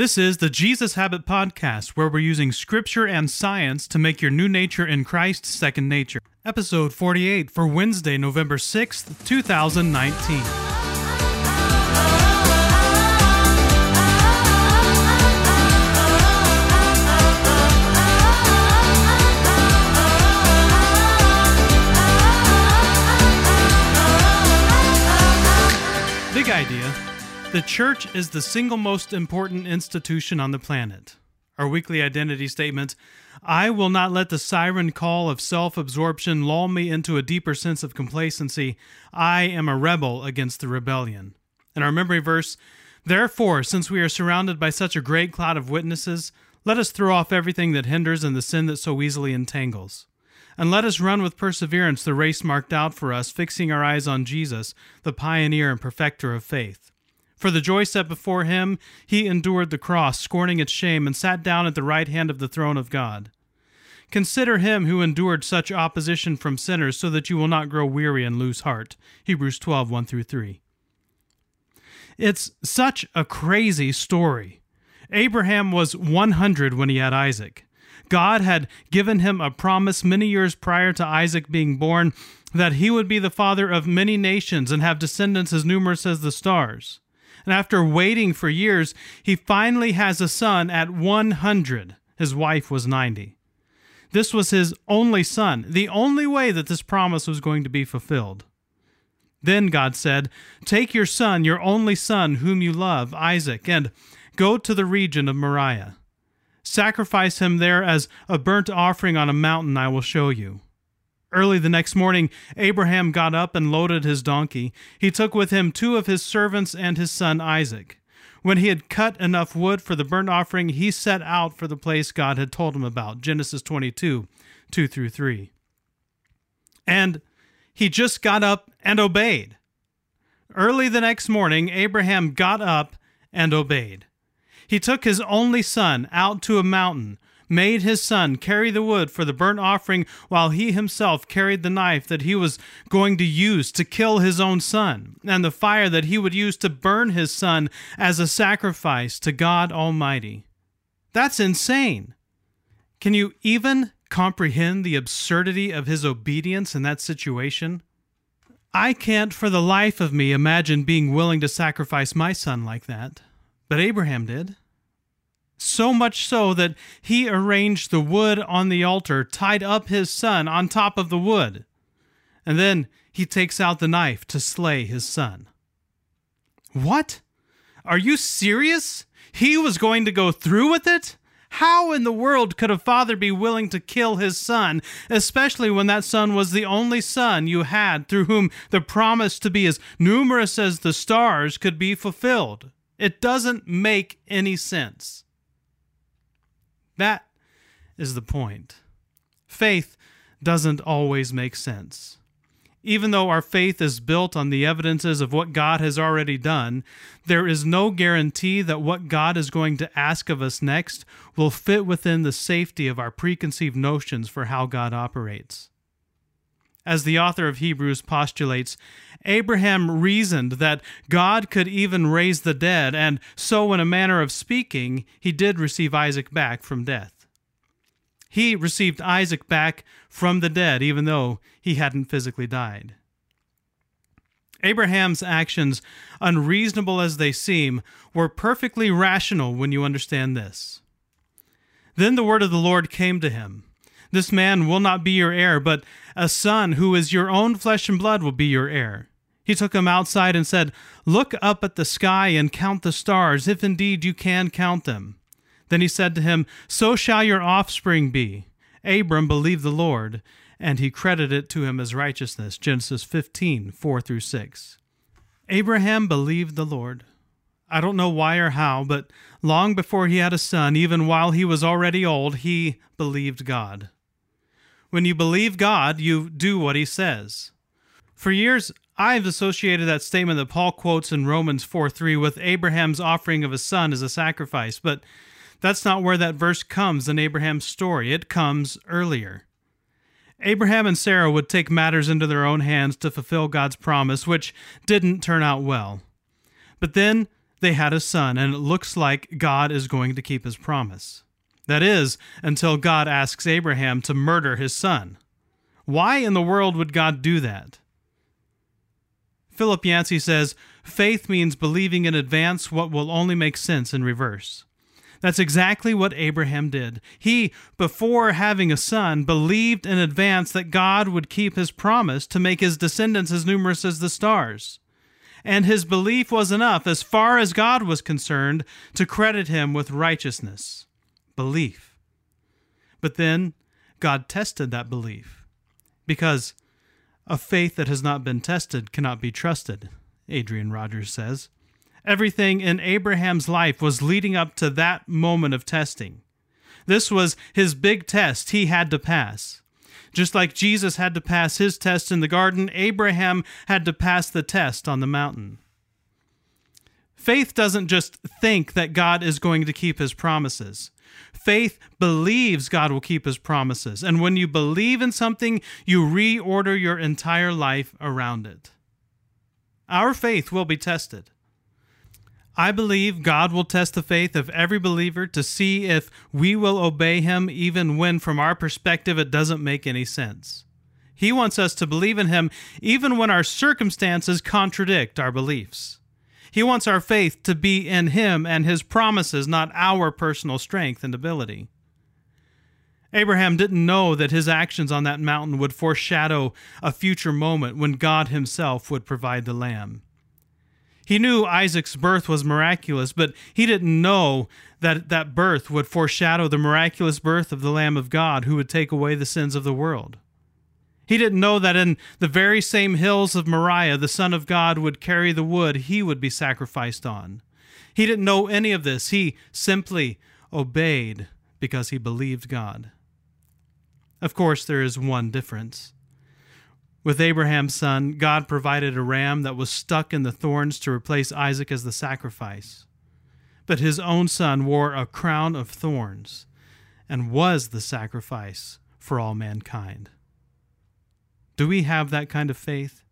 This is the Jesus Habit Podcast, where we're using scripture and science to make your new nature in Christ second nature. Episode 48 for Wednesday, November 6th, 2019. The church is the single most important institution on the planet. Our weekly identity statement I will not let the siren call of self absorption lull me into a deeper sense of complacency. I am a rebel against the rebellion. And our memory verse Therefore, since we are surrounded by such a great cloud of witnesses, let us throw off everything that hinders and the sin that so easily entangles. And let us run with perseverance the race marked out for us, fixing our eyes on Jesus, the pioneer and perfecter of faith. For the joy set before him, he endured the cross, scorning its shame, and sat down at the right hand of the throne of God. Consider him who endured such opposition from sinners, so that you will not grow weary and lose heart. Hebrews 12 1 through 3. It's such a crazy story. Abraham was 100 when he had Isaac. God had given him a promise many years prior to Isaac being born that he would be the father of many nations and have descendants as numerous as the stars. And after waiting for years, he finally has a son at 100. His wife was 90. This was his only son, the only way that this promise was going to be fulfilled. Then God said, Take your son, your only son, whom you love, Isaac, and go to the region of Moriah. Sacrifice him there as a burnt offering on a mountain I will show you. Early the next morning, Abraham got up and loaded his donkey. He took with him two of his servants and his son Isaac. When he had cut enough wood for the burnt offering, he set out for the place God had told him about. Genesis 22, 2 through 3. And he just got up and obeyed. Early the next morning, Abraham got up and obeyed. He took his only son out to a mountain, made his son carry the wood for the burnt offering, while he himself carried the knife that he was going to use to kill his own son, and the fire that he would use to burn his son as a sacrifice to God Almighty. That's insane. Can you even comprehend the absurdity of his obedience in that situation? I can't for the life of me imagine being willing to sacrifice my son like that, but Abraham did so much so that he arranged the wood on the altar, tied up his son on top of the wood, and then he takes out the knife to slay his son. What? Are you serious? He was going to go through with it? How in the world could a father be willing to kill his son, especially when that son was the only son you had through whom the promise to be as numerous as the stars could be fulfilled? It doesn't make any sense. That is the point. Faith doesn't always make sense. Even though our faith is built on the evidences of what God has already done, there is no guarantee that what God is going to ask of us next will fit within the safety of our preconceived notions for how God operates. As the author of Hebrews postulates, Abraham reasoned that God could even raise the dead, and so, in a manner of speaking, he did receive Isaac back from death. He received Isaac back from the dead, even though he hadn't physically died. Abraham's actions, unreasonable as they seem, were perfectly rational when you understand this. Then the word of the Lord came to him. This man will not be your heir, but a son who is your own flesh and blood will be your heir. He took him outside and said, Look up at the sky and count the stars, if indeed you can count them. Then he said to him, So shall your offspring be. Abram believed the Lord, and he credited it to him as righteousness. Genesis 15, 4 through 6. Abraham believed the Lord. I don't know why or how, but long before he had a son, even while he was already old, he believed God. When you believe God, you do what he says. For years, I've associated that statement that Paul quotes in Romans 4 3 with Abraham's offering of a son as a sacrifice, but that's not where that verse comes in Abraham's story. It comes earlier. Abraham and Sarah would take matters into their own hands to fulfill God's promise, which didn't turn out well. But then they had a son, and it looks like God is going to keep his promise. That is, until God asks Abraham to murder his son. Why in the world would God do that? Philip Yancey says faith means believing in advance what will only make sense in reverse. That's exactly what Abraham did. He, before having a son, believed in advance that God would keep his promise to make his descendants as numerous as the stars. And his belief was enough, as far as God was concerned, to credit him with righteousness. Belief. But then God tested that belief. Because a faith that has not been tested cannot be trusted, Adrian Rogers says. Everything in Abraham's life was leading up to that moment of testing. This was his big test he had to pass. Just like Jesus had to pass his test in the garden, Abraham had to pass the test on the mountain. Faith doesn't just think that God is going to keep his promises. Faith believes God will keep his promises. And when you believe in something, you reorder your entire life around it. Our faith will be tested. I believe God will test the faith of every believer to see if we will obey Him even when, from our perspective, it doesn't make any sense. He wants us to believe in Him even when our circumstances contradict our beliefs. He wants our faith to be in Him and His promises, not our personal strength and ability. Abraham didn't know that his actions on that mountain would foreshadow a future moment when God Himself would provide the lamb. He knew Isaac's birth was miraculous, but he didn't know that that birth would foreshadow the miraculous birth of the Lamb of God who would take away the sins of the world. He didn't know that in the very same hills of Moriah, the Son of God would carry the wood he would be sacrificed on. He didn't know any of this. He simply obeyed because he believed God. Of course, there is one difference. With Abraham's son, God provided a ram that was stuck in the thorns to replace Isaac as the sacrifice. But his own son wore a crown of thorns and was the sacrifice for all mankind. Do we have that kind of faith?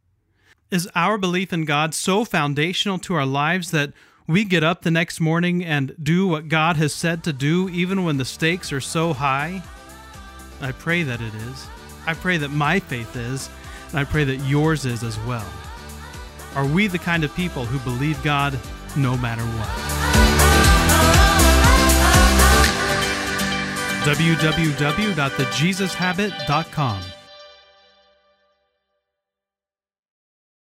Is our belief in God so foundational to our lives that we get up the next morning and do what God has said to do even when the stakes are so high? I pray that it is. I pray that my faith is and I pray that yours is as well. Are we the kind of people who believe God no matter what? www.thejesushabit.com